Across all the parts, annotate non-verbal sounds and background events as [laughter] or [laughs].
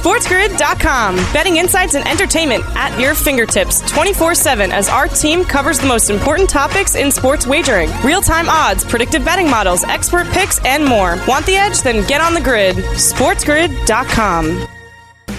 SportsGrid.com. Betting insights and entertainment at your fingertips 24 7 as our team covers the most important topics in sports wagering real time odds, predictive betting models, expert picks, and more. Want the edge? Then get on the grid. SportsGrid.com.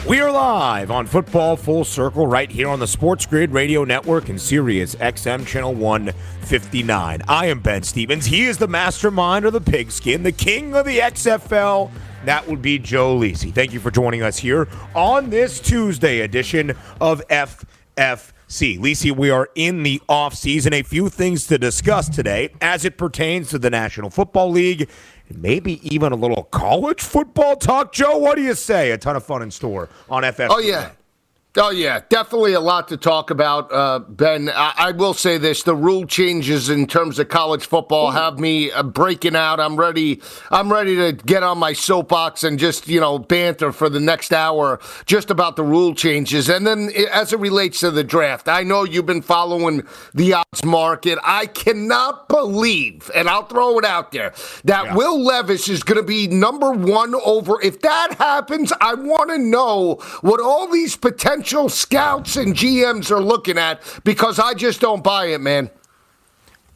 We are live on Football Full Circle right here on the Sports Grid Radio Network and Sirius XM Channel 159. I am Ben Stevens. He is the mastermind of the pigskin, the king of the XFL. That would be Joe Lisi. Thank you for joining us here on this Tuesday edition of FFC. Lisi, we are in the off season. A few things to discuss today as it pertains to the National Football League maybe even a little college football talk. Joe, what do you say? A ton of fun in store on FF. Oh yeah. Oh yeah, definitely a lot to talk about, uh, Ben. I-, I, will say this: the rule changes in terms of college football have me uh, breaking out. I'm ready. I'm ready to get on my soapbox and just you know banter for the next hour just about the rule changes. And then as it relates to the draft, I know you've been following the odds market. I cannot believe, and I'll throw it out there, that yeah. Will Levis is going to be number one over. If that happens, I want to know what all these potential potential scouts and GMs are looking at because I just don't buy it, man.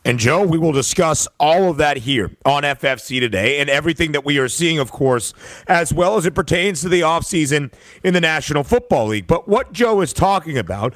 And Joe, we will discuss all of that here on FFC today and everything that we are seeing, of course, as well as it pertains to the offseason in the National Football League. But what Joe is talking about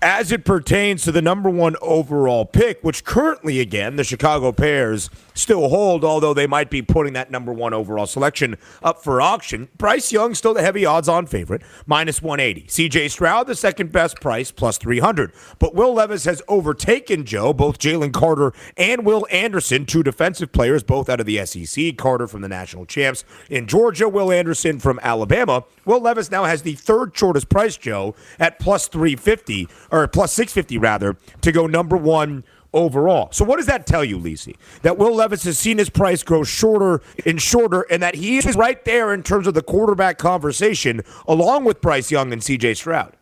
as it pertains to the number one overall pick, which currently, again, the Chicago Bears still hold, although they might be putting that number one overall selection up for auction. Bryce Young, still the heavy odds on favorite, minus 180. CJ Stroud, the second best price, plus 300. But Will Levis has overtaken Joe, both Jalen Carter and Will Anderson, two defensive players, both out of the SEC. Carter from the national champs in Georgia, Will Anderson from Alabama. Will Levis now has the third shortest price, Joe, at plus 350 or plus 650 rather, to go number one overall. So what does that tell you, Lisi? That Will Levis has seen his price grow shorter and shorter, and that he is right there in terms of the quarterback conversation, along with Bryce Young and C.J. Stroud.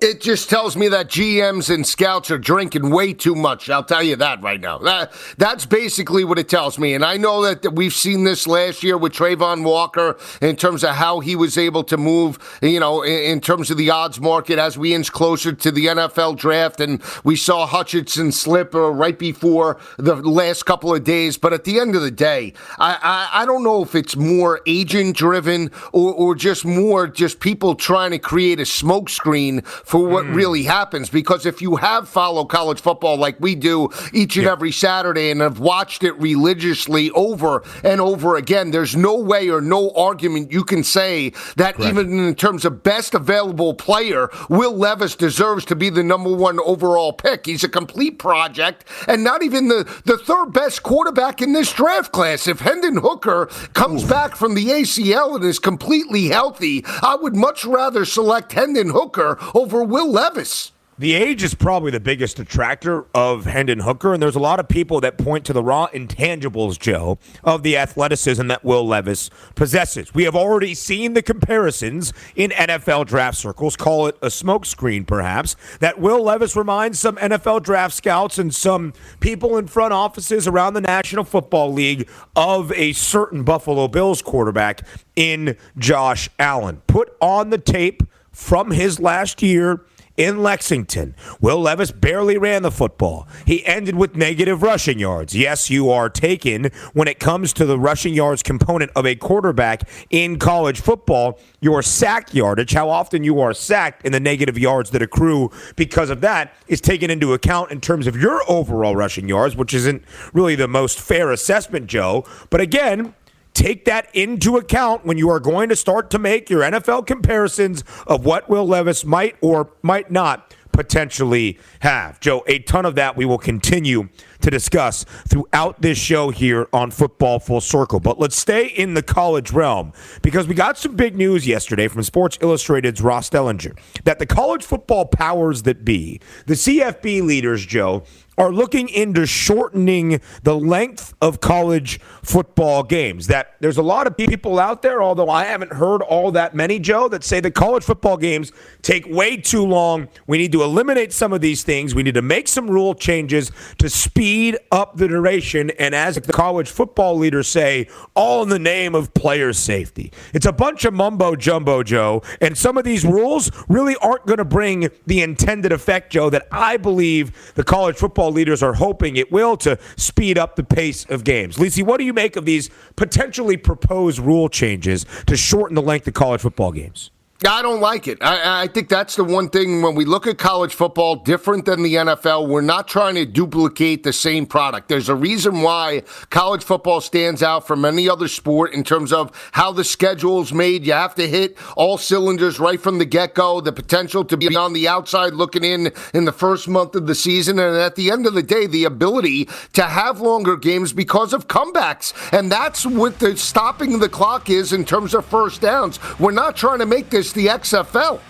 It just tells me that GMs and scouts are drinking way too much. I'll tell you that right now. That, that's basically what it tells me. And I know that we've seen this last year with Travon Walker in terms of how he was able to move, you know, in, in terms of the odds market as we inch closer to the NFL draft. And we saw Hutchinson slip uh, right before the last couple of days. But at the end of the day, I, I, I don't know if it's more agent driven or, or just more just people trying to create a smokescreen for what mm. really happens. Because if you have followed college football like we do each and every Saturday and have watched it religiously over and over again, there's no way or no argument you can say that Correct. even in terms of best available player, Will Levis deserves to be the number one overall pick. He's a complete project and not even the, the third best quarterback in this draft class. If Hendon Hooker comes Oof. back from the ACL and is completely healthy, I would much rather select Hendon Hooker over over Will Levis. The age is probably the biggest attractor of Hendon Hooker, and there's a lot of people that point to the raw intangibles, Joe, of the athleticism that Will Levis possesses. We have already seen the comparisons in NFL draft circles, call it a smokescreen perhaps, that Will Levis reminds some NFL draft scouts and some people in front offices around the National Football League of a certain Buffalo Bills quarterback in Josh Allen. Put on the tape from his last year in Lexington. Will Levis barely ran the football. He ended with negative rushing yards. Yes, you are taken when it comes to the rushing yards component of a quarterback in college football. Your sack yardage, how often you are sacked, and the negative yards that accrue because of that is taken into account in terms of your overall rushing yards, which isn't really the most fair assessment, Joe. But again, take that into account when you are going to start to make your NFL comparisons of what Will Levis might or might not potentially have. Joe, a ton of that we will continue to discuss throughout this show here on Football Full Circle. But let's stay in the college realm because we got some big news yesterday from Sports Illustrated's Ross Dellenger that the college football powers that be, the CFB leaders, Joe, are looking into shortening the length of college football games. That there's a lot of people out there, although I haven't heard all that many, Joe, that say the college football games take way too long. We need to eliminate some of these things. We need to make some rule changes to speed up the duration. And as the college football leaders say, all in the name of player safety. It's a bunch of mumbo jumbo, Joe. And some of these rules really aren't going to bring the intended effect, Joe, that I believe the college football football leaders are hoping it will to speed up the pace of games. Lisi, what do you make of these potentially proposed rule changes to shorten the length of college football games? I don't like it. I, I, think that's the one thing when we look at college football, different than the NFL, we're not trying to duplicate the same product. There's a reason why college football stands out from any other sport in terms of how the schedule is made. You have to hit all cylinders right from the get go, the potential to be on the outside looking in in the first month of the season. And at the end of the day, the ability to have longer games because of comebacks. And that's what the stopping the clock is in terms of first downs. We're not trying to make this the XFL.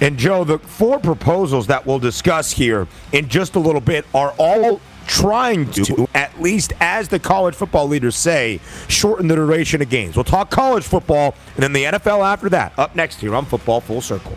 And Joe, the four proposals that we'll discuss here in just a little bit are all trying to, at least as the college football leaders say, shorten the duration of games. We'll talk college football and then the NFL after that. Up next here on Football Full Circle.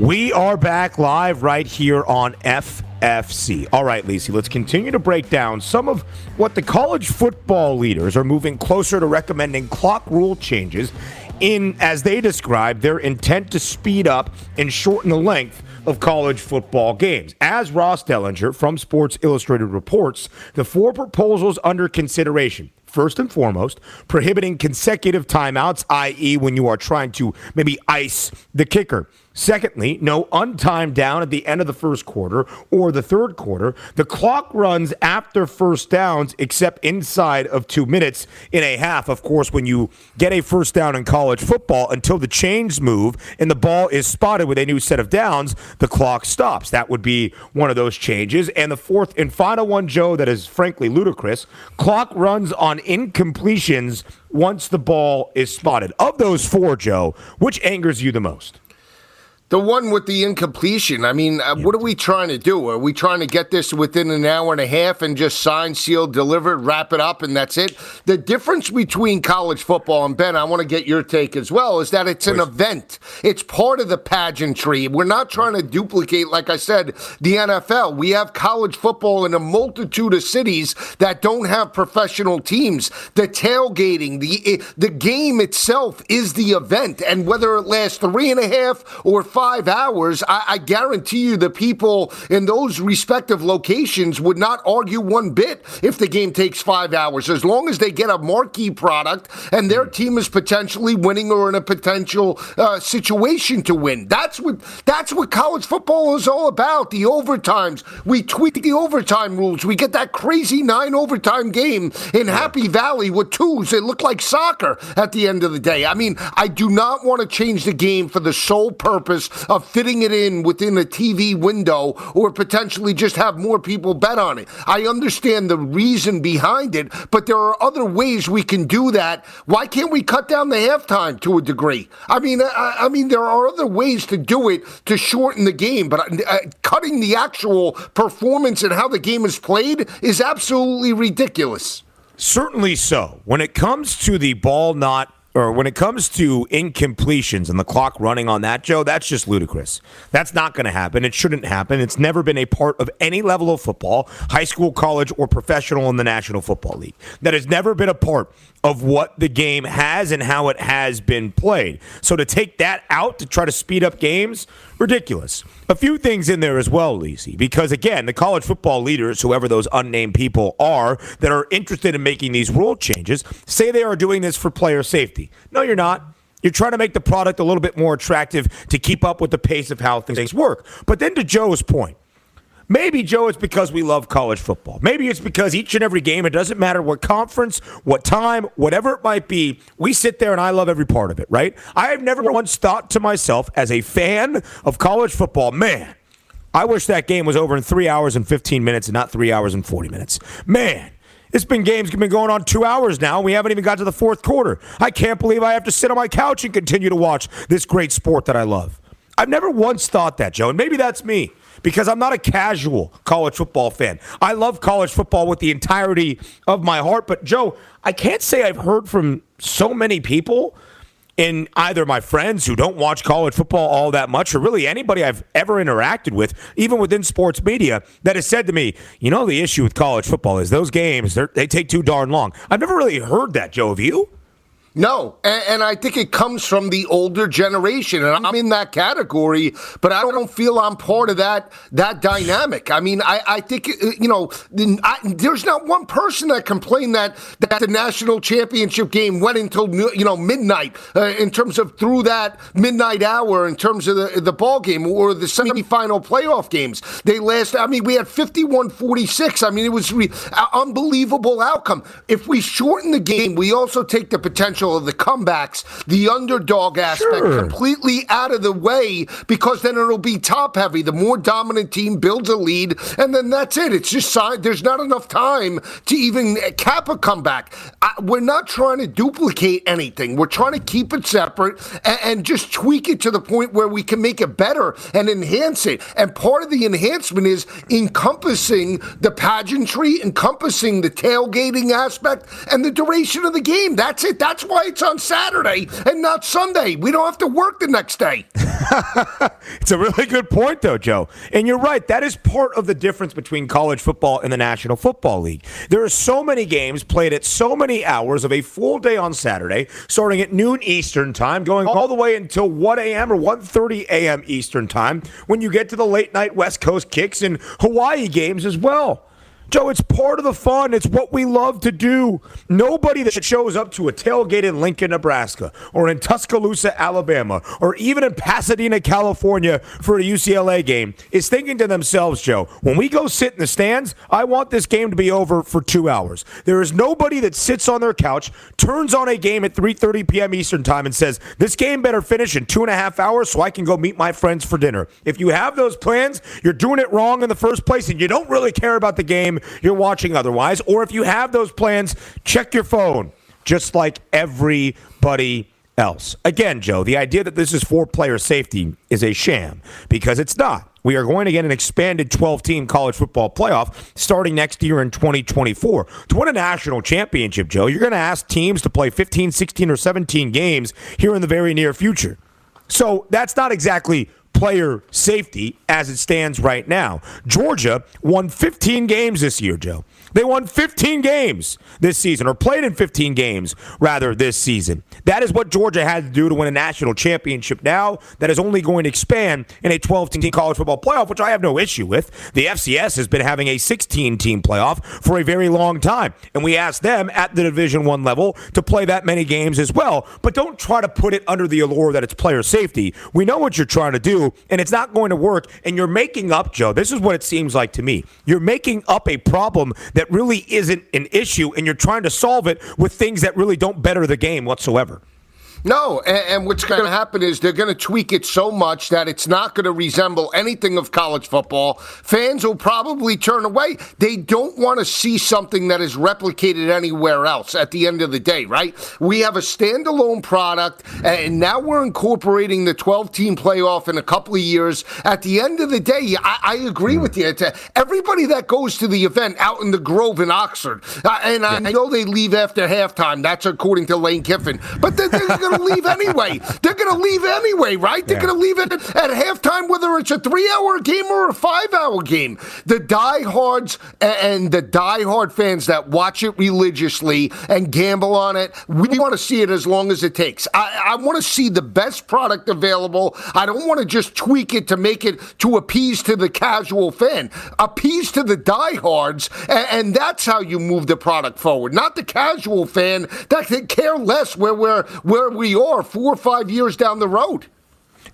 We are back live right here on FFC. All right, Lisi, let's continue to break down some of what the college football leaders are moving closer to recommending clock rule changes in, as they describe, their intent to speed up and shorten the length of college football games. As Ross Dellenger from Sports Illustrated reports, the four proposals under consideration first and foremost, prohibiting consecutive timeouts, i.e., when you are trying to maybe ice the kicker. Secondly, no untimed down at the end of the first quarter or the third quarter. The clock runs after first downs, except inside of two minutes in a half. Of course, when you get a first down in college football, until the chains move and the ball is spotted with a new set of downs, the clock stops. That would be one of those changes. And the fourth and final one, Joe, that is frankly ludicrous clock runs on incompletions once the ball is spotted. Of those four, Joe, which angers you the most? The one with the incompletion. I mean, uh, what are we trying to do? Are we trying to get this within an hour and a half and just sign, seal, deliver, wrap it up, and that's it? The difference between college football and Ben, I want to get your take as well, is that it's an event. It's part of the pageantry. We're not trying to duplicate, like I said, the NFL. We have college football in a multitude of cities that don't have professional teams. The tailgating, the the game itself is the event, and whether it lasts three and a half or five five hours, I, I guarantee you the people in those respective locations would not argue one bit if the game takes five hours, as long as they get a marquee product and their team is potentially winning or in a potential uh, situation to win. That's what that's what college football is all about. The overtimes. We tweak the overtime rules. We get that crazy nine overtime game in Happy Valley with twos. It looked like soccer at the end of the day. I mean, I do not want to change the game for the sole purpose of fitting it in within a TV window or potentially just have more people bet on it. I understand the reason behind it, but there are other ways we can do that. Why can't we cut down the halftime to a degree? I mean, I, I mean, there are other ways to do it to shorten the game, but uh, cutting the actual performance and how the game is played is absolutely ridiculous. Certainly so. When it comes to the ball not or when it comes to incompletions and the clock running on that, Joe, that's just ludicrous. That's not going to happen. It shouldn't happen. It's never been a part of any level of football, high school, college, or professional in the National Football League. That has never been a part of what the game has and how it has been played. So to take that out to try to speed up games, ridiculous. A few things in there as well, Lisi, because again, the college football leaders, whoever those unnamed people are, that are interested in making these rule changes, say they are doing this for player safety. No, you're not. You're trying to make the product a little bit more attractive to keep up with the pace of how things work. But then to Joe's point, Maybe, Joe, it's because we love college football. Maybe it's because each and every game, it doesn't matter what conference, what time, whatever it might be, we sit there and I love every part of it, right? I have never once thought to myself, as a fan of college football, man, I wish that game was over in three hours and 15 minutes and not three hours and 40 minutes. Man, it's been games been going on two hours now. And we haven't even got to the fourth quarter. I can't believe I have to sit on my couch and continue to watch this great sport that I love. I've never once thought that, Joe, and maybe that's me because I'm not a casual college football fan. I love college football with the entirety of my heart. But, Joe, I can't say I've heard from so many people in either my friends who don't watch college football all that much, or really anybody I've ever interacted with, even within sports media, that has said to me, you know, the issue with college football is those games, they take too darn long. I've never really heard that, Joe. Have you? No, and, and, I think it comes from the older generation, and I'm in that category. But I don't feel I'm part of that that dynamic. I mean, I, I think uh, you know, I, there's not one person that complained that that the national championship game went until you know midnight uh, in terms of through that midnight hour in terms of the the ball game or the semifinal playoff games. They last. I mean, we had 51-46. I mean, it was re- unbelievable outcome. If we shorten the game, we also take the potential potential of the comebacks, the underdog aspect sure. completely out of the way because then it'll be top heavy. The more dominant team builds a lead, and then that's it. It's just there's not enough time to even cap a comeback. I, we're not trying to duplicate anything. We're trying to keep it separate and, and just tweak it to the point where we can make it better and enhance it. And part of the enhancement is encompassing the pageantry, encompassing the tailgating aspect, and the duration of the game. That's it. That's why it's on Saturday and not Sunday. We don't have to work the next day. [laughs] it's a really good point, though, Joe. And you're right. That is part of the difference between college football and the National Football League. There are so many games played at so many hours of a full day on Saturday, starting at noon Eastern time, going all the way until 1 a.m. or 1.30 a.m. Eastern time, when you get to the late night West Coast kicks and Hawaii games as well. Joe, it's part of the fun. It's what we love to do. Nobody that shows up to a tailgate in Lincoln, Nebraska, or in Tuscaloosa, Alabama, or even in Pasadena, California for a UCLA game is thinking to themselves, Joe, when we go sit in the stands, I want this game to be over for two hours. There is nobody that sits on their couch, turns on a game at 3.30 p.m. Eastern time and says, this game better finish in two and a half hours so I can go meet my friends for dinner. If you have those plans, you're doing it wrong in the first place and you don't really care about the game you're watching otherwise. Or if you have those plans, check your phone, just like everybody else. Again, Joe, the idea that this is for player safety is a sham because it's not. We are going to get an expanded 12 team college football playoff starting next year in 2024. To win a national championship, Joe, you're going to ask teams to play 15, 16, or 17 games here in the very near future. So that's not exactly player safety as it stands right now. Georgia won 15 games this year, Joe. They won 15 games this season, or played in 15 games, rather, this season. That is what Georgia had to do to win a national championship now that is only going to expand in a 12 team college football playoff, which I have no issue with. The FCS has been having a 16 team playoff for a very long time, and we asked them at the Division One level to play that many games as well. But don't try to put it under the allure that it's player safety. We know what you're trying to do, and it's not going to work, and you're making up, Joe. This is what it seems like to me. You're making up a problem that that really isn't an issue, and you're trying to solve it with things that really don't better the game whatsoever. No, and, and what's going to happen is they're going to tweak it so much that it's not going to resemble anything of college football. Fans will probably turn away. They don't want to see something that is replicated anywhere else at the end of the day, right? We have a standalone product, and now we're incorporating the 12 team playoff in a couple of years. At the end of the day, I, I agree with you. To everybody that goes to the event out in the Grove in Oxford, uh, and I know they leave after halftime, that's according to Lane Kiffin, but they're, they're [laughs] going to leave anyway. They're going to leave anyway, right? They're yeah. going to leave it at halftime, whether it's a three-hour game or a five-hour game. The diehards and the diehard fans that watch it religiously and gamble on it, we want to see it as long as it takes. I, I want to see the best product available. I don't want to just tweak it to make it to appease to the casual fan. Appease to the diehards, and, and that's how you move the product forward. Not the casual fan that they care less where we're where we are four or five years down the road.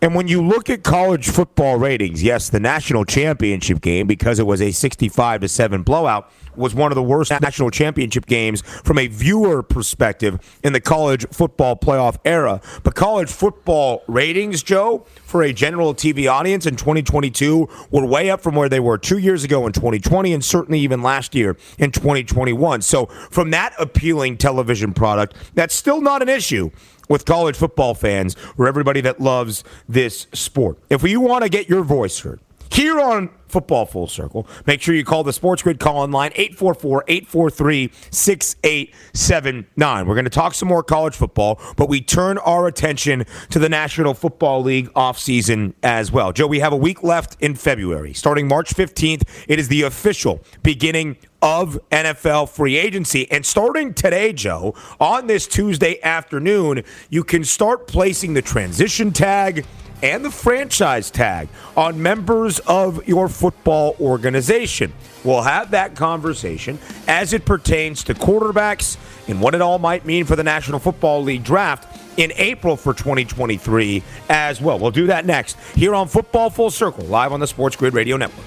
And when you look at college football ratings, yes, the national championship game, because it was a 65 to 7 blowout, was one of the worst national championship games from a viewer perspective in the college football playoff era. But college football ratings, Joe, for a general TV audience in 2022 were way up from where they were two years ago in 2020 and certainly even last year in 2021. So, from that appealing television product, that's still not an issue with college football fans or everybody that loves this sport. If you want to get your voice heard here on Football Full Circle, make sure you call the Sports Grid call in line 844 843 6879. We're going to talk some more college football, but we turn our attention to the National Football League offseason as well. Joe, we have a week left in February. Starting March 15th, it is the official beginning of NFL free agency. And starting today, Joe, on this Tuesday afternoon, you can start placing the transition tag and the franchise tag on members of your football organization. We'll have that conversation as it pertains to quarterbacks and what it all might mean for the National Football League draft in April for 2023 as well. We'll do that next here on Football Full Circle, live on the Sports Grid Radio Network.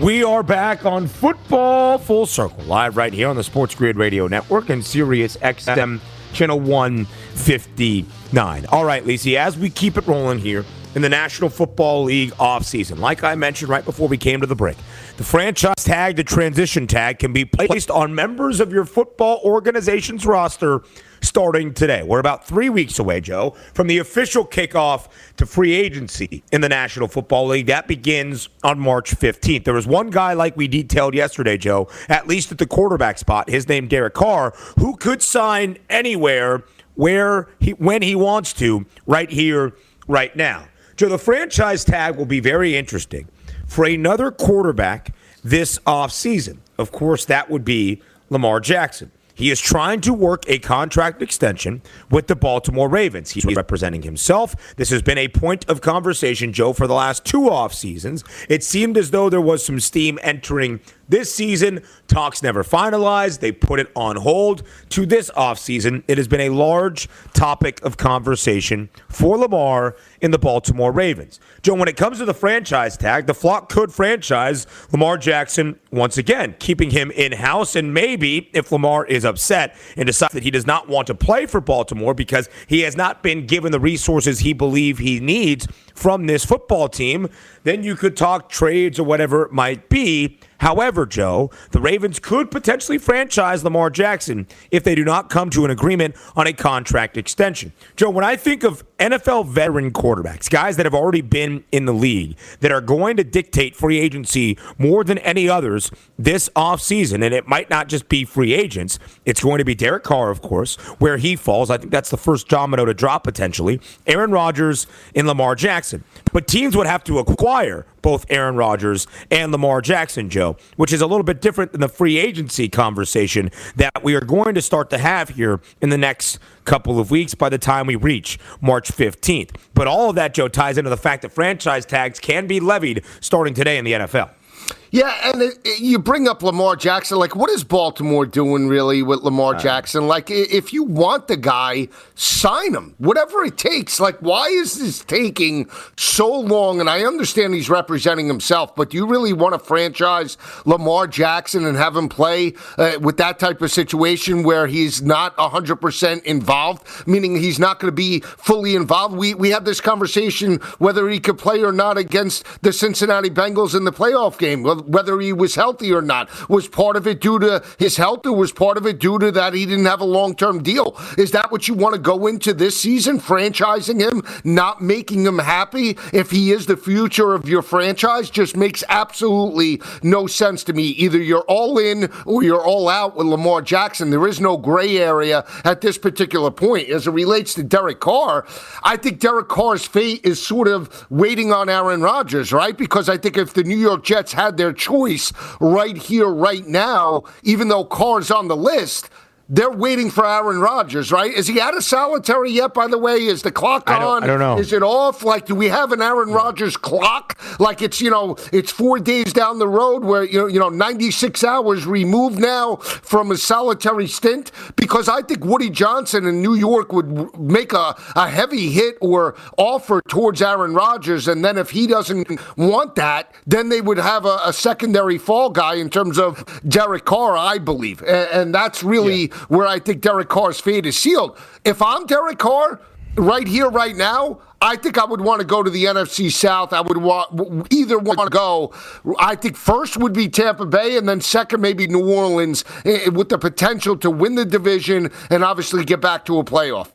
We are back on Football Full Circle, live right here on the Sports Grid Radio Network and Sirius XM Channel 159. All right, Lisi, as we keep it rolling here in the National Football League offseason, like I mentioned right before we came to the break, The franchise tag, the transition tag, can be placed on members of your football organization's roster starting today. We're about three weeks away, Joe, from the official kickoff to free agency in the National Football League. That begins on March 15th. There was one guy, like we detailed yesterday, Joe, at least at the quarterback spot, his name Derek Carr, who could sign anywhere where he when he wants to, right here, right now. Joe, the franchise tag will be very interesting for another quarterback this offseason. Of course, that would be Lamar Jackson. He is trying to work a contract extension with the Baltimore Ravens. He's representing himself. This has been a point of conversation, Joe, for the last two off seasons. It seemed as though there was some steam entering this season. Talks never finalized. They put it on hold to this offseason. It has been a large topic of conversation for Lamar in the Baltimore Ravens. Joe, when it comes to the franchise tag, the flock could franchise Lamar Jackson once again, keeping him in house. And maybe if Lamar is upset and decides that he does not want to play for Baltimore because he has not been given the resources he believes he needs from this football team, then you could talk trades or whatever it might be. However, Joe, the Ravens could potentially franchise Lamar Jackson if they do not come to an agreement on a contract extension. Joe, when I think of NFL veteran quarterbacks, guys that have already been in the league, that are going to dictate free agency more than any others this offseason, and it might not just be free agents, it's going to be Derek Carr, of course, where he falls. I think that's the first domino to drop potentially. Aaron Rodgers and Lamar Jackson. But teams would have to acquire both Aaron Rodgers and Lamar Jackson, Joe, which is a little bit different than the free agency conversation that we are going to start to have here in the next couple of weeks by the time we reach March 15th. But all of that, Joe, ties into the fact that franchise tags can be levied starting today in the NFL. Yeah, and it, it, you bring up Lamar Jackson. Like, what is Baltimore doing really with Lamar. Jackson? Like, if you want the guy, sign him, whatever it takes. Like, why is this taking so long? And I understand he's representing himself, but do you really want to franchise Lamar Jackson and have him play uh, with that type of situation where he's not 100% involved, meaning he's not going to be fully involved? We, we had this conversation whether he could play or not against the Cincinnati Bengals in the playoff game. Well, whether he was healthy or not. Was part of it due to his health, or was part of it due to that he didn't have a long term deal? Is that what you want to go into this season, franchising him, not making him happy if he is the future of your franchise? Just makes absolutely no sense to me. Either you're all in or you're all out with Lamar Jackson. There is no gray area at this particular point. As it relates to Derek Carr, I think Derek Carr's fate is sort of waiting on Aaron Rodgers, right? Because I think if the New York Jets had their choice right here, right now, even though Carr's on the list they're waiting for Aaron Rodgers, right? Is he out of solitary yet, by the way? Is the clock on? I don't, I don't know. Is it off? Like, do we have an Aaron Rodgers clock? Like it's, you know, it's four days down the road where, you know, you know 96 hours removed now from a solitary stint? Because I think Woody Johnson in New York would make a, a heavy hit or offer towards Aaron Rodgers. And then if he doesn't want that, then they would have a, a secondary fall guy in terms of Derek Carr, I believe. And, and that's really. Yeah where I think Derek Carr's fate is sealed. If I'm Derek Carr, right here, right now, I think I would want to go to the NFC South. I would want either want to go. I think first would be Tampa Bay, and then second maybe New Orleans, eh, with the potential to win the division and obviously get back to a playoff.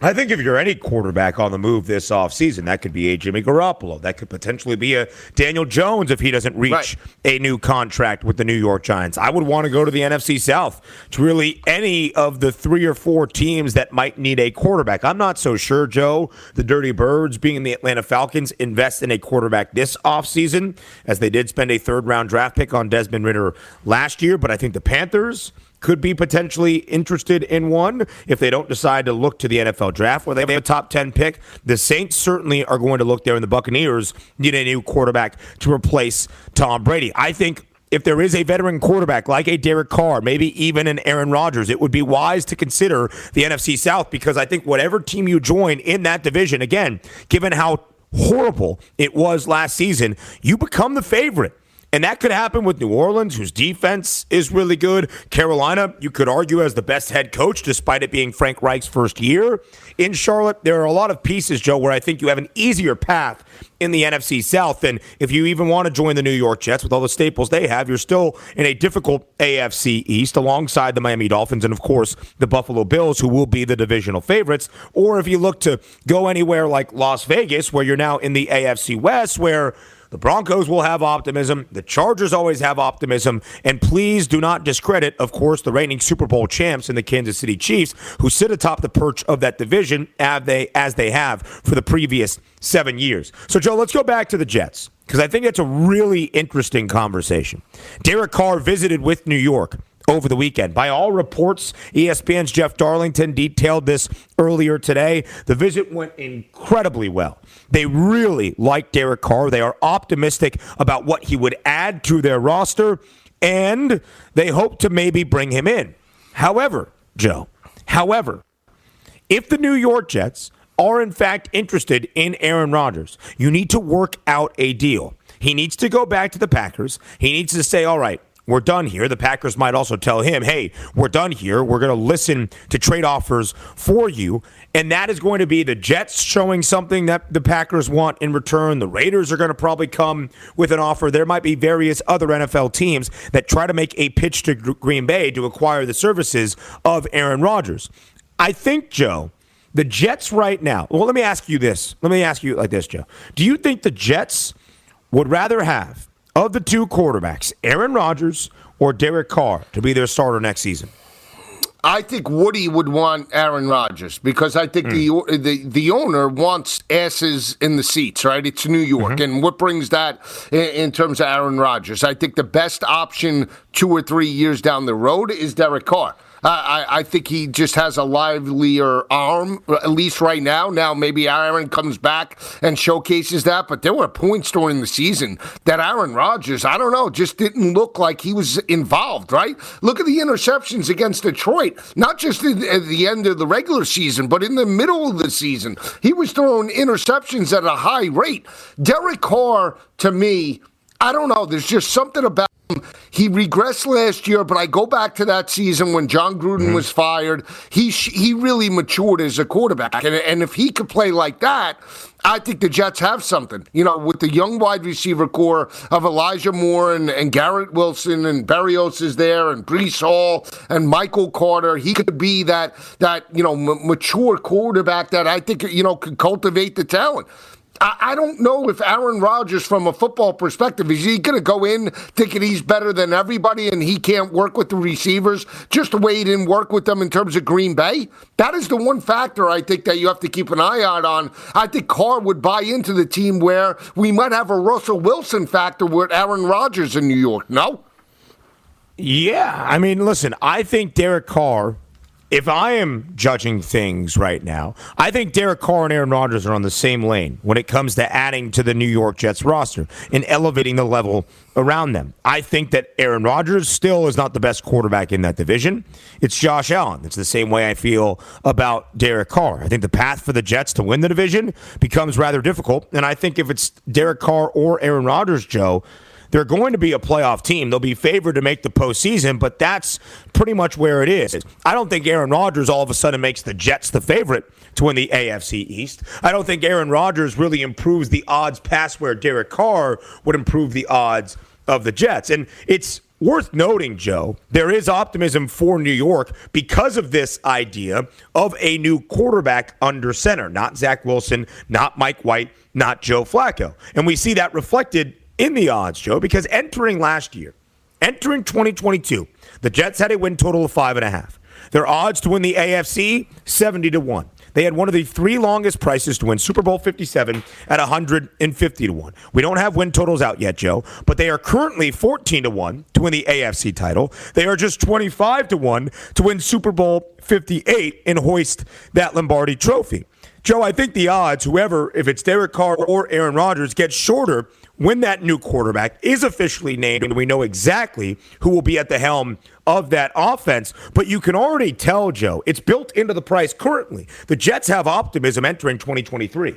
I think if you're any quarterback on the move this offseason, that could be a Jimmy Garoppolo. That could potentially be a Daniel Jones if he doesn't reach right. a new contract with the New York Giants. I would want to go to the NFC South to really any of the three or four teams that might need a quarterback. I'm not so sure, Joe, the Dirty Birds being the Atlanta Falcons invest in a quarterback this offseason, as they did spend a third round draft pick on Desmond Ridder last year. But I think the Panthers – could be potentially interested in one if they don't decide to look to the NFL draft where they have a top 10 pick. The Saints certainly are going to look there, and the Buccaneers need a new quarterback to replace Tom Brady. I think if there is a veteran quarterback like a Derek Carr, maybe even an Aaron Rodgers, it would be wise to consider the NFC South because I think whatever team you join in that division, again, given how horrible it was last season, you become the favorite And that could happen with New Orleans, whose defense is really good. Carolina, you could argue, as the best head coach, despite it being Frank Reich's first year. In Charlotte, there are a lot of pieces, Joe, where I think you have an easier path in the NFC South And if you even want to join the New York Jets with all the staples they have. You're still in a difficult AFC East alongside the Miami Dolphins and, of course, the Buffalo Bills, who will be the divisional favorites. Or if you look to go anywhere like Las Vegas, where you're now in the AFC West, where the Broncos will have optimism. The Chargers always have optimism. And please do not discredit, of course, the reigning Super Bowl champs in the Kansas City Chiefs, who sit atop the perch of that division as they, as they have for the previous seven years. So, Joe, let's go back to the Jets because I think that's a really interesting conversation. Derek Carr visited with New York over the weekend. By all reports, ESPN's Jeff Darlington detailed this earlier today. The visit went incredibly well. They really like Derek Carr. They are optimistic about what he would add to their roster, and they hope to maybe bring him in. However, Joe, however, if the New York Jets are in fact interested in Aaron Rodgers, you need to work out a deal. He needs to go back to the Packers. He needs to say, all right, we're done here. The Packers might also tell him, hey, we're done here. We're going to listen to trade offers for you. And that is going to be the Jets showing something that the Packers want in return. The Raiders are going to probably come with an offer. There might be various other NFL teams that try to make a pitch to Green Bay to acquire the services of Aaron Rodgers. I think, Joe, the Jets right now, well, let me ask you this. Let me ask you like this, Joe. Do you think the Jets would rather have of the two quarterbacks, Aaron Rodgers or Derek Carr, to be their starter next season? I think Woody would want Aaron Rodgers because I think mm. the, the the owner wants asses in the seats, right? It's New York, mm-hmm. and what brings that in, in, terms of Aaron Rodgers? I think the best option two or three years down the road is Derek Carr. I, I think he just has a livelier arm, at least right now. Now, maybe Aaron comes back and showcases that, but there were points during the season that Aaron Rodgers, I don't know, just didn't look like he was involved, right? Look at the interceptions against Detroit, not just at the end of the regular season, but in the middle of the season. He was throwing interceptions at a high rate. Derek Carr, to me, I don't know. There's just something about him. He regressed last year, but I go back to that season when Jon Gruden mm-hmm. was fired. He he really matured as a quarterback, and, and if he could play like that, I think the Jets have something. You know, with the young wide receiver corps of Elijah Moore and, and Garrett Wilson and Berrios is there and Breece Hall and Michael Carter. He could be that that you know m- mature quarterback that I think you know could cultivate the talent. I, don't know if Aaron Rodgers, from a football perspective, is he going to go in thinking he's better than everybody and he can't work with the receivers just the way he didn't work with them in terms of Green Bay? That is the one factor I think that you have to keep an eye out on. I think Carr would buy into the team where we might have a Russell Wilson factor with Aaron Rodgers in New York. No? Yeah. I mean, listen, I think Derek Carr if I am judging things right now, I think Derek Carr and Aaron Rodgers are on the same lane when it comes to adding to the New York Jets roster and elevating the level around them. I think that Aaron Rodgers still is not the best quarterback in that division. It's Josh Allen. It's the same way I feel about Derek Carr. I think the path for the Jets to win the division becomes rather difficult. And I think if it's Derek Carr or Aaron Rodgers, Joe, they're going to be a playoff team. They'll be favored to make the postseason, but that's pretty much where it is. I don't think Aaron Rodgers all of a sudden makes the Jets the favorite to win the AFC East. I don't think Aaron Rodgers really improves the odds past where Derek Carr would improve the odds of the Jets. And it's worth noting, Joe, there is optimism for New York because of this idea of a new quarterback under center, not Zach Wilson, not Mike White, not Joe Flacco. And we see that reflected in the odds, Joe, because entering last year, entering 2022, the Jets had a win total of five and a half. Their odds to win the AFC, 70 to 1. They had one of the three longest prices to win Super Bowl 57 at 150 to 1. We don't have win totals out yet, Joe, but they are currently 14 to 1 to win the AFC title. They are just 25 to 1 to win Super Bowl 58 and hoist that Lombardi trophy. Joe, I think the odds, whoever, if it's Derek Carr or Aaron Rodgers, gets shorter when that new quarterback is officially named and we know exactly who will be at the helm of that offense. But you can already tell, Joe, it's built into the price currently. The Jets have optimism entering 2023.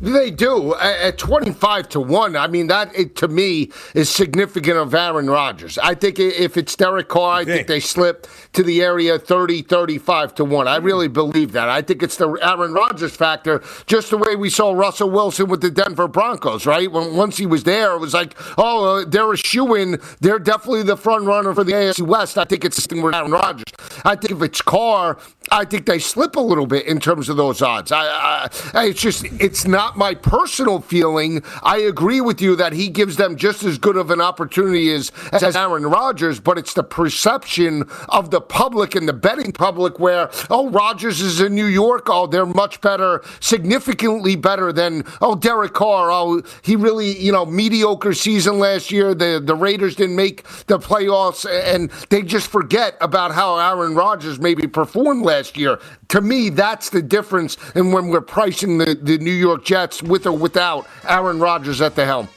They do at twenty-five to one. I mean, that it, to me is significant of Aaron Rodgers. I think if it's Derek Carr, I think they slip to the area 30, 35 to one. I really believe that. I think it's the Aaron Rodgers factor, just the way we saw Russell Wilson with the Denver Broncos. Right when once he was there, it was like, oh, uh, they're a shoe in. They're definitely the front runner for the AFC West. I think it's the thing with Aaron Rodgers. I think if it's Carr, I think they slip a little bit in terms of those odds. I, I it's just it's not my personal feeling. I agree with you that he gives them just as good of an opportunity as, as Aaron Rodgers, but it's the perception of the public and the betting public where oh Rodgers is in New York, oh they're much better, significantly better than oh Derek Carr, oh he really you know mediocre season last year. The the Raiders didn't make the playoffs, and they just forget about how Aaron Rodgers maybe performed last last year. To me, that's the difference in when we're pricing the, the New York Jets with or without Aaron Rodgers at the helm.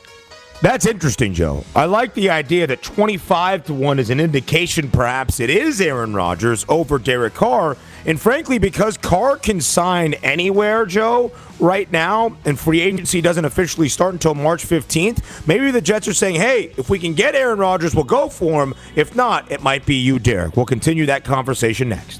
That's interesting, Joe. I like the idea that 25 to 1 is an indication perhaps it is Aaron Rodgers over Derek Carr. And frankly, because Carr can sign anywhere, Joe, right now, and free agency doesn't officially start until March 15th, maybe the Jets are saying, hey, if we can get Aaron Rodgers, we'll go for him. If not, it might be you, Derek. We'll continue that conversation next.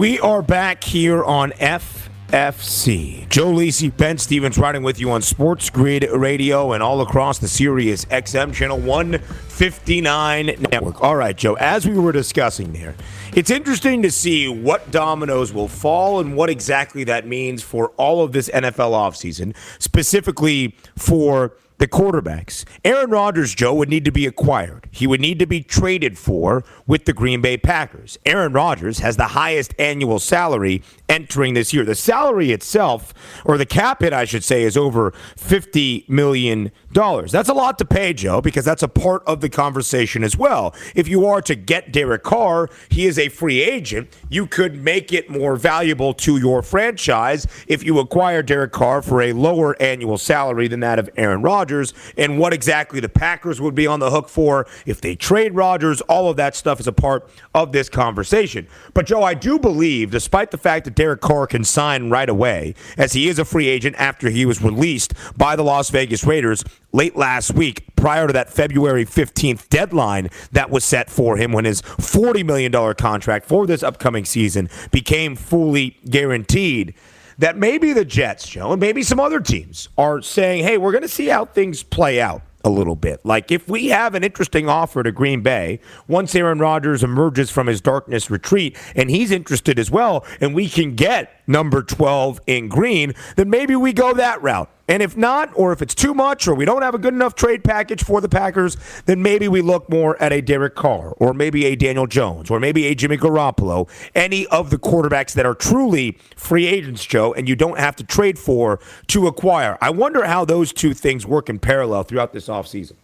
We are back here on FFC. Joe Lisi, Ben Stevens riding with you on Sports Grid Radio and all across the Sirius XM channel 159 network. All right, Joe, as we were discussing there, it's interesting to see what dominoes will fall and what exactly that means for all of this NFL offseason, specifically for the quarterbacks. Aaron Rodgers, Joe, would need to be acquired. He would need to be traded for with the Green Bay Packers. Aaron Rodgers has the highest annual salary entering this year. The salary itself, or the cap hit, I should say, is over $50 million. That's a lot to pay, Joe, because that's a part of the conversation as well. If you are to get Derek Carr, he is a free agent. You could make it more valuable to your franchise if you acquire Derek Carr for a lower annual salary than that of Aaron. Rodgers and what exactly the Packers would be on the hook for if they trade Rodgers. All of that stuff is a part of this conversation. But, Joe, I do believe, despite the fact that Derek Carr can sign right away, as he is a free agent after he was released by the Las Vegas Raiders late last week, prior to that February 15th deadline that was set for him when his $40 million contract for this upcoming season became fully guaranteed that maybe the Jets, Joe, and maybe some other teams are saying, hey, we're going to see how things play out a little bit. Like if we have an interesting offer to Green Bay, once Aaron Rodgers emerges from his darkness retreat and he's interested as well, and we can get number 12 in green, then maybe we go that route. And if not, or if it's too much, or we don't have a good enough trade package for the Packers, then maybe we look more at a Derek Carr, or maybe a Daniel Jones, or maybe a Jimmy Garoppolo, any of the quarterbacks that are truly free agents, Joe, and you don't have to trade for to acquire. I wonder how those two things work in parallel throughout this offseason.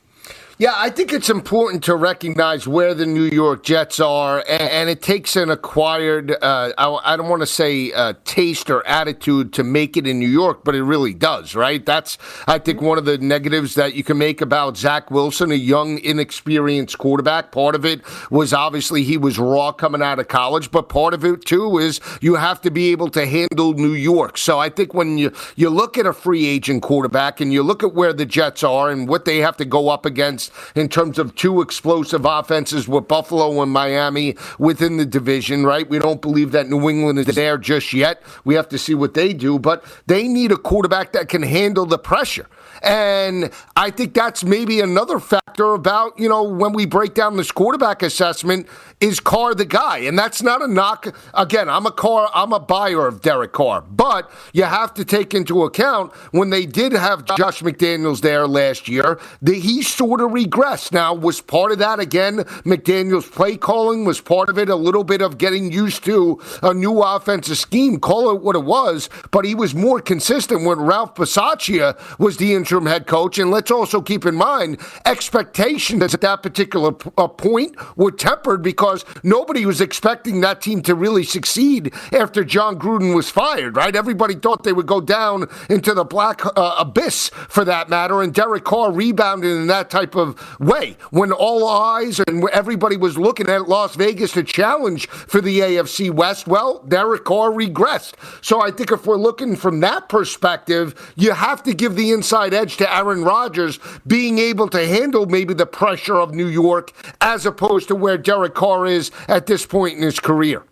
Yeah, I think it's important to recognize where the New York Jets are, and, and it takes an acquired, uh, I, I, don't want to say uh, taste or attitude to make it in New York, but it really does, right? That's, I think, one of the negatives that you can make about Zach Wilson, a young, inexperienced quarterback. Part of it was obviously he was raw coming out of college, but part of it, too, is you have to be able to handle New York. So I think when you, you look at a free agent quarterback and you look at where the Jets are and what they have to go up against, in terms of two explosive offenses with Buffalo and Miami within the division, right? We don't believe that New England is there just yet. We have to see what they do, but they need a quarterback that can handle the pressure. And I think that's maybe another factor about, you know, when we break down this quarterback assessment, is Carr the guy? And that's not a knock. Again, I'm a Carr, I'm a buyer of Derek Carr. But you have to take into account when they did have Josh McDaniels there last year, that he sort of regressed. Now, was part of that again, McDaniels' play calling was part of it, a little bit of getting used to a new offensive scheme, call it what it was, but he was more consistent when Ralph Bisaccia was the interim head coach. And let's also keep in mind, expectations at that particular p- uh, point were tempered because nobody was expecting that team to really succeed after Jon Gruden was fired, right? Everybody thought they would go down into the black uh, abyss for that matter, and Derek Carr rebounded in that type of way when all eyes and everybody was looking at Las Vegas to challenge for the AFC West. Well, Derek Carr regressed. So I think if we're looking from that perspective, you have to give the inside edge to Aaron Rodgers being able to handle maybe the pressure of New York as opposed to where Derek Carr is at this point in his career.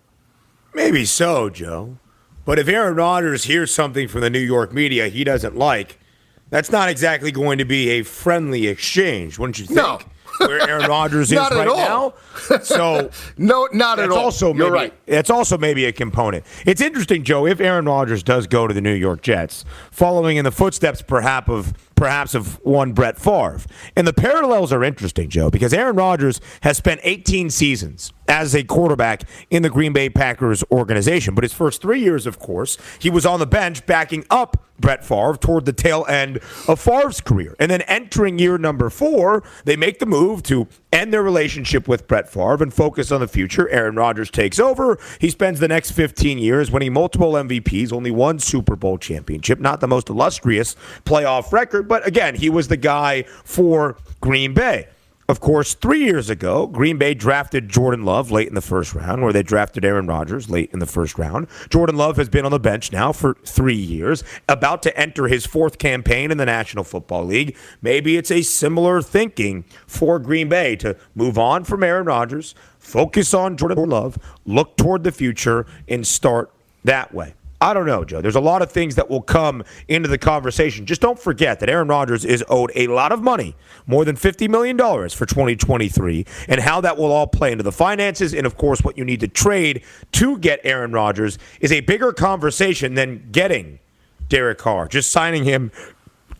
Maybe so, Joe. But if Aaron Rodgers hears something from the New York media he doesn't like, that's not exactly going to be a friendly exchange, wouldn't you think? No. Where Aaron Rodgers [laughs] is right now. So [laughs] no, not at all. Also maybe, You're right. It's also maybe a component. It's interesting, Joe. If Aaron Rodgers does go to the New York Jets, following in the footsteps perhaps of perhaps of one Brett Favre, and the parallels are interesting, Joe, because Aaron Rodgers has spent 18 seasons as a quarterback in the Green Bay Packers organization. But his first three years, of course, he was on the bench backing up Brett Favre toward the tail end of Favre's career. And then entering year number four, they make the move to end their relationship with Brett Favre and focus on the future. Aaron Rodgers takes over. He spends the next 15 years winning multiple MVPs, only one Super Bowl championship, not the most illustrious playoff record, but again, he was the guy for Green Bay. Of course, three years ago, Green Bay drafted Jordan Love late in the first round, where they drafted Aaron Rodgers late in the first round. Jordan Love has been on the bench now for three years, about to enter his fourth campaign in the National Football League. Maybe it's a similar thinking for Green Bay to move on from Aaron Rodgers, focus on Jordan Love, look toward the future, and start that way. I don't know, Joe. There's a lot of things that will come into the conversation. Just don't forget that Aaron Rodgers is owed a lot of money, more than $50 million for 2023, and how that will all play into the finances. And of course, what you need to trade to get Aaron Rodgers is a bigger conversation than getting Derek Carr. Just signing him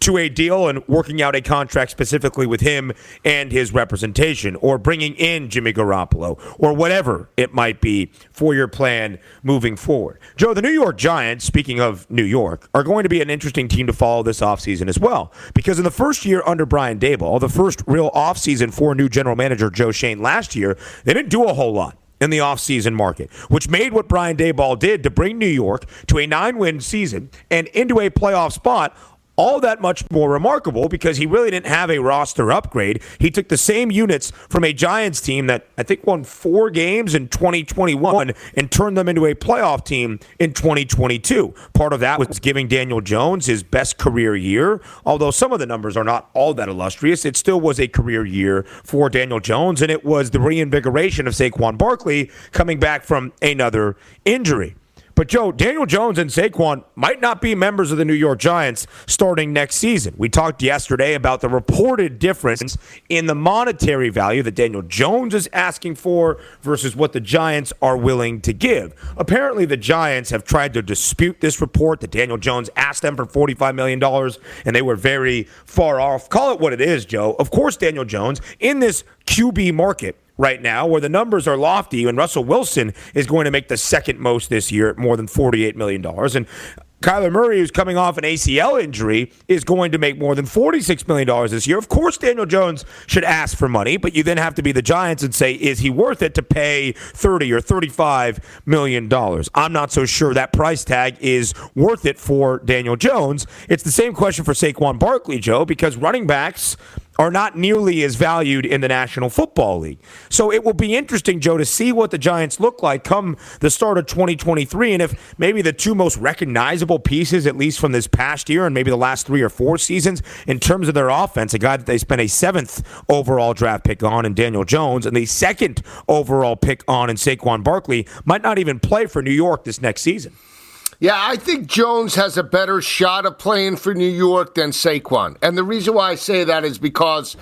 to a deal and working out a contract specifically with him and his representation, or bringing in Jimmy Garoppolo, or whatever it might be for your plan moving forward. Joe, the New York Giants, speaking of New York, are going to be an interesting team to follow this offseason as well. Because in the first year under Brian Daboll, the first real offseason for new general manager Joe Schoen last year, they didn't do a whole lot in the offseason market, which made what Brian Daboll did to bring New York to a nine win season and into a playoff spot all that much more remarkable because he really didn't have a roster upgrade. He took the same units from a Giants team that I think won four games in 2021 and turned them into a playoff team in 2022. Part of that was giving Daniel Jones his best career year, although some of the numbers are not all that illustrious. It still was a career year for Daniel Jones, and it was the reinvigoration of Saquon Barkley coming back from another injury. But Joe, Daniel Jones and Saquon might not be members of the New York Giants starting next season. We talked yesterday about the reported difference in the monetary value that Daniel Jones is asking for versus what the Giants are willing to give. Apparently, the Giants have tried to dispute this report that Daniel Jones asked them for $45 million, and they were very far off. Call it what it is, Joe. Of course, Daniel Jones, in this QB market, right now where the numbers are lofty and Russell Wilson is going to make the second most this year at more than $48 million. And Kyler Murray, who's coming off an ACL injury, is going to make more than $46 million this year. Of course, Daniel Jones should ask for money, but you then have to be the Giants and say, is he worth it to pay 30 or $35 million? I'm not so sure that price tag is worth it for Daniel Jones. It's the same question for Saquon Barkley, Joe, because running backs are not nearly as valued in the National Football League. So it will be interesting, Joe, to see what the Giants look like come the start of 2023 and if maybe the two most recognizable pieces, at least from this past year and maybe the last three or four seasons, in terms of their offense, a guy that they spent a seventh overall draft pick on in Daniel Jones and the second overall pick on in Saquon Barkley, might not even play for New York this next season. Yeah, I think Jones has a better shot of playing for New York than Saquon. And the reason why I say that is because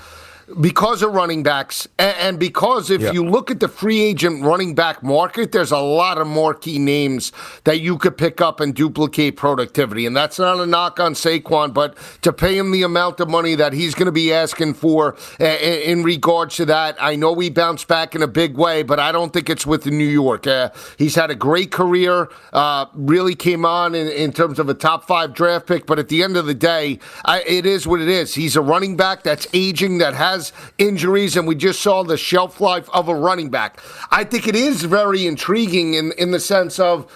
because of running backs, and, because if yep. you look at the free agent running back market, there's a lot of marquee names that you could pick up and duplicate productivity. And that's not a knock on Saquon, but to pay him the amount of money that he's going to be asking for in regards to that, I know we bounced back in a big way, but I don't think it's with New York. Uh, he's had a great career, uh, really came on in, in, terms of a top five draft pick, but at the end of the day, I, it is what it is. He's a running back that's aging, that has has injuries, and we just saw the shelf life of a running back. I think it is very intriguing in, in the sense of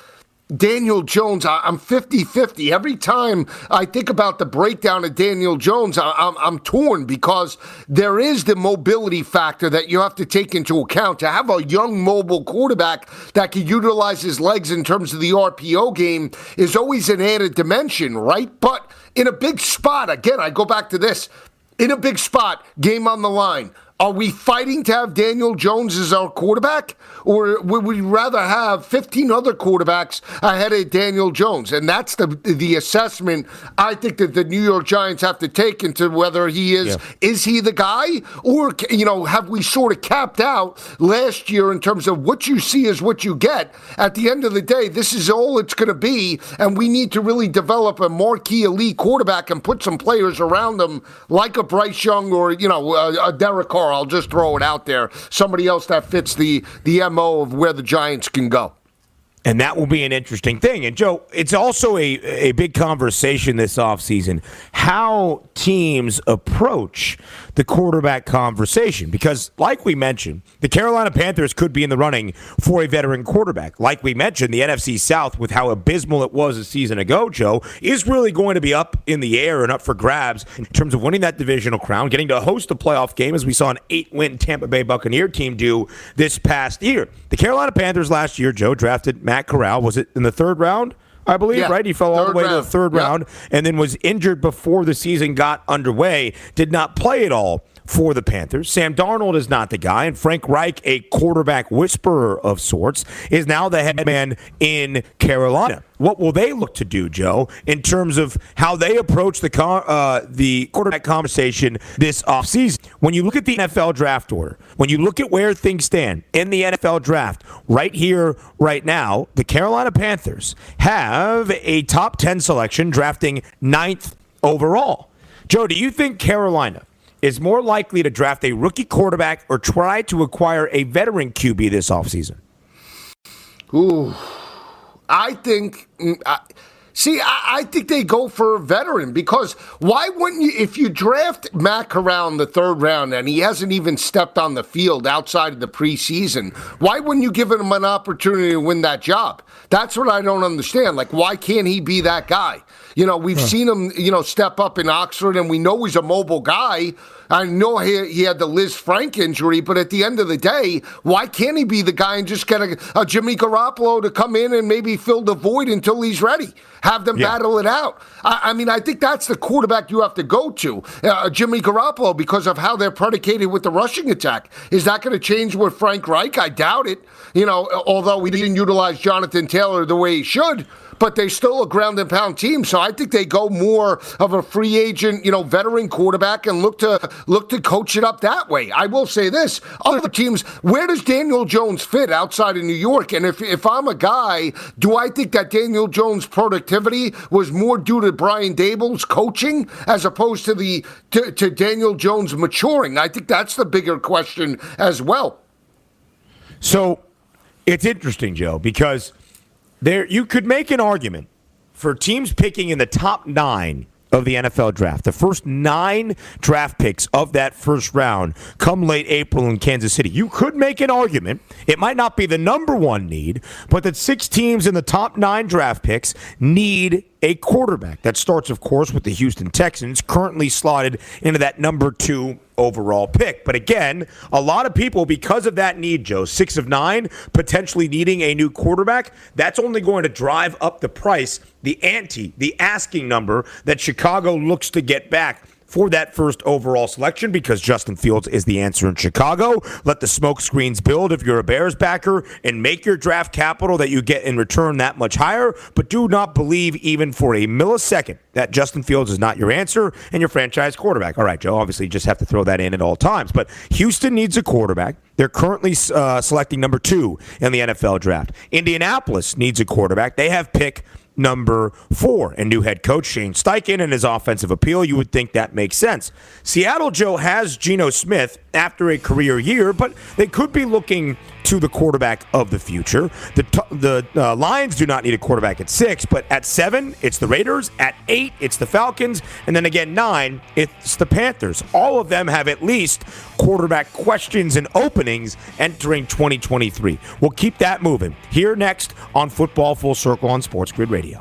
Daniel Jones, I'm 50 50. Every time I think about the breakdown of Daniel Jones, I'm, I'm torn because there is the mobility factor that you have to take into account. To have a young mobile quarterback that can utilize his legs in terms of the RPO game is always an added dimension, right? But in a big spot, again, I go back to this in a big spot, game on the line. Are we fighting to have Daniel Jones as our quarterback? Or would we rather have 15 other quarterbacks ahead of Daniel Jones? And that's the the assessment I think that the New York Giants have to take into whether he is yeah. is he the guy or you know have we sort of capped out last year in terms of what you see is what you get. At the end of the day, this is all it's going to be, and we need to really develop a marquee elite quarterback and put some players around them like a Bryce Young or you know a, a Derek Carr I'll just throw it out there. Somebody else that fits the the mo of where the Giants can go. And that will be an interesting thing. And Joe, it's also a, a big conversation this offseason how teams approach the quarterback conversation. Because, like we mentioned, the Carolina Panthers could be in the running for a veteran quarterback. Like we mentioned, the NFC South, with how abysmal it was a season ago, Joe, is really going to be up in the air and up for grabs in terms of winning that divisional crown, getting to host a playoff game, as we saw an eight win Tampa Bay Buccaneer team do this past year. The Carolina Panthers last year, Joe, drafted Matt Matt Corral. Was it in the third round? I believe, yeah. right? He fell all the way round. to the third round and then was injured before the season got underway. Did not play at all for the Panthers. Sam Darnold is not the guy, and Frank Reich, a quarterback whisperer of sorts, is now the head man in Carolina. What will they look to do, Joe, in terms of how they approach the uh, the quarterback conversation this offseason? When you look at the NFL draft order, when you look at where things stand in the NFL draft, right here, right now, the Carolina Panthers have a top 10 selection drafting ninth overall. Joe, do you think Carolina is more likely to draft a rookie quarterback or try to acquire a veteran QB this offseason? Ooh, I think. Mm, I, see, I, I, think they go for a veteran because why wouldn't you? If you draft Matt around the third round and he hasn't even stepped on the field outside of the preseason, why wouldn't you give him an opportunity to win that job? That's what I don't understand. Like, why can't he be that guy? You know, we've huh. seen him, you know, step up in Oxford, and we know he's a mobile guy. I know he, he had the Lisfranc injury, but at the end of the day, why can't he be the guy and just get a, a Jimmy Garoppolo to come in and maybe fill the void until he's ready? Have them yeah. battle it out. I, I, mean, I think that's the quarterback you have to go to, uh, Jimmy Garoppolo, because of how they're predicated with the rushing attack. Is that going to change with Frank Reich? I doubt it. You know, although we didn't utilize Jonathan Taylor the way he should but they're still a ground and pound team. So I think they go more of a free agent, you know, veteran quarterback and look to look to coach it up that way. I will say this: other teams, where does Daniel Jones fit outside of New York? And if if I'm a guy, do I think that Daniel Jones' productivity was more due to Brian Daboll's coaching as opposed to the to, to Daniel Jones maturing? I think that's the bigger question as well. So it's interesting, Joe, because there you could make an argument for teams picking in the top nine of the NFL draft. The first nine draft picks of that first round come late April in Kansas City. You could make an argument, it might not be the number one need, but that six teams in the top nine draft picks need a quarterback. That starts, of course, with the Houston Texans, currently slotted into that number two overall pick. But again, a lot of people, because of that need, Joe, six of nine, potentially needing a new quarterback, that's only going to drive up the price, the ante, the asking number that Chicago looks to get back for that first overall selection because Justin Fields is the answer in Chicago. Let the smoke screens build if you're a Bears backer and make your draft capital that you get in return that much higher. But do not believe even for a millisecond that Justin Fields is not your answer and your franchise quarterback. All right, Joe, obviously you just have to throw that in at all times. But Houston needs a quarterback. They're currently uh, selecting number two in the NFL draft. Indianapolis needs a quarterback. They have pick number four. And new head coach Shane Steichen and his offensive appeal, you would think that makes sense. Seattle, Joe, has Geno Smith after a career year, but they could be looking to the quarterback of the future. The the uh, Lions do not need a quarterback at six, but at seven, it's the Raiders. At eight, it's the Falcons, and then again nine, it's the Panthers. All of them have at least quarterback questions and openings entering 2023. We'll keep that moving. Here next on Football Full Circle on Sports Grid Radio.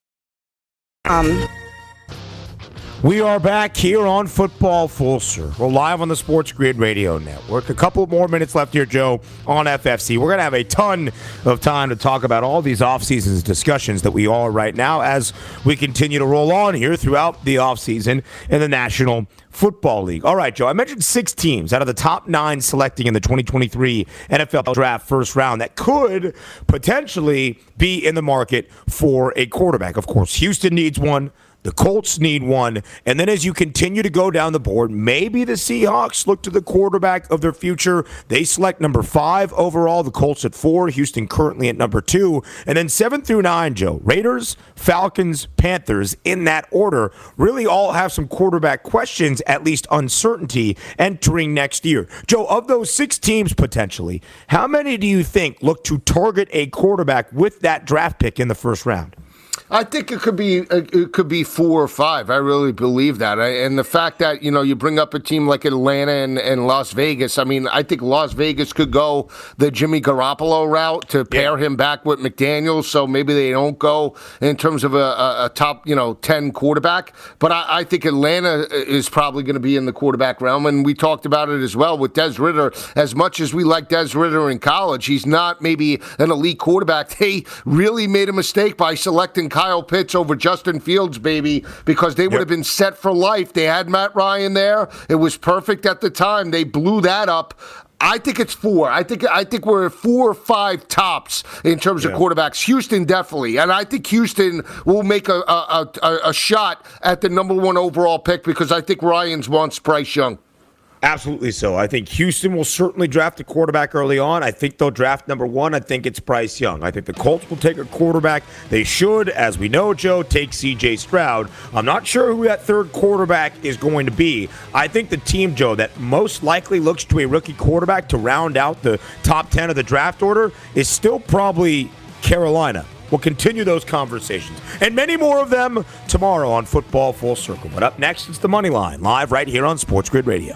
Um, We are back here on Football Full Circle, We're live on the Sports Grid Radio Network. A couple more minutes left here, Joe, on FFC. We're going to have a ton of time to talk about all these offseason discussions that we are right now as we continue to roll on here throughout the offseason in the National Football League. All right, Joe, I mentioned six teams out of the top nine selecting in the 2023 NFL Draft first round that could potentially be in the market for a quarterback. Of course, Houston needs one. The Colts need one. And then as you continue to go down the board, maybe the Seahawks look to the quarterback of their future. They select number five overall, the Colts at four, Houston currently at number two. And then seven through nine, Joe, Raiders, Falcons, Panthers in that order really all have some quarterback questions, at least uncertainty entering next year. Joe, of those six teams potentially, how many do you think look to target a quarterback with that draft pick in the first round? I think it could be uh, it could be four or five. I really believe that, and the fact that you know you bring up a team like Atlanta and, and Las Vegas. I mean, I think Las Vegas could go the Jimmy Garoppolo route to pair him back with McDaniels. So maybe they don't go in terms of a, a, a top you know ten quarterback. But I, I think Atlanta uh, is probably going to be in the quarterback realm, and we talked about it as well with Des Ridder. As much as we like Des Ridder in college, he's not maybe an elite quarterback. [laughs] They really made a mistake by selecting. Kyle Pitts over Justin Fields, baby, because they would have been set for life. They had Matt Ryan there. It was perfect at the time. They blew that up. I think it's four. I think I think we're at four or five tops in terms of quarterbacks. Houston definitely, and I think Houston will make a a, a, a shot at the number one overall pick because I think Ryans wants Bryce Young. Absolutely so. I think Houston will certainly draft a quarterback early on. I think they'll draft number one. I think it's Bryce Young. I think the Colts will take a quarterback. They should, as we know, Joe, take CJ Stroud. I'm not sure who that third quarterback is going to be. I think the team, Joe, that most likely looks to a rookie quarterback to round out the top 10 of the draft order is still probably Carolina. We'll continue those conversations and many more of them tomorrow on Football Full Circle. But up next, it's the Money Line, live right here on Sports Grid Radio.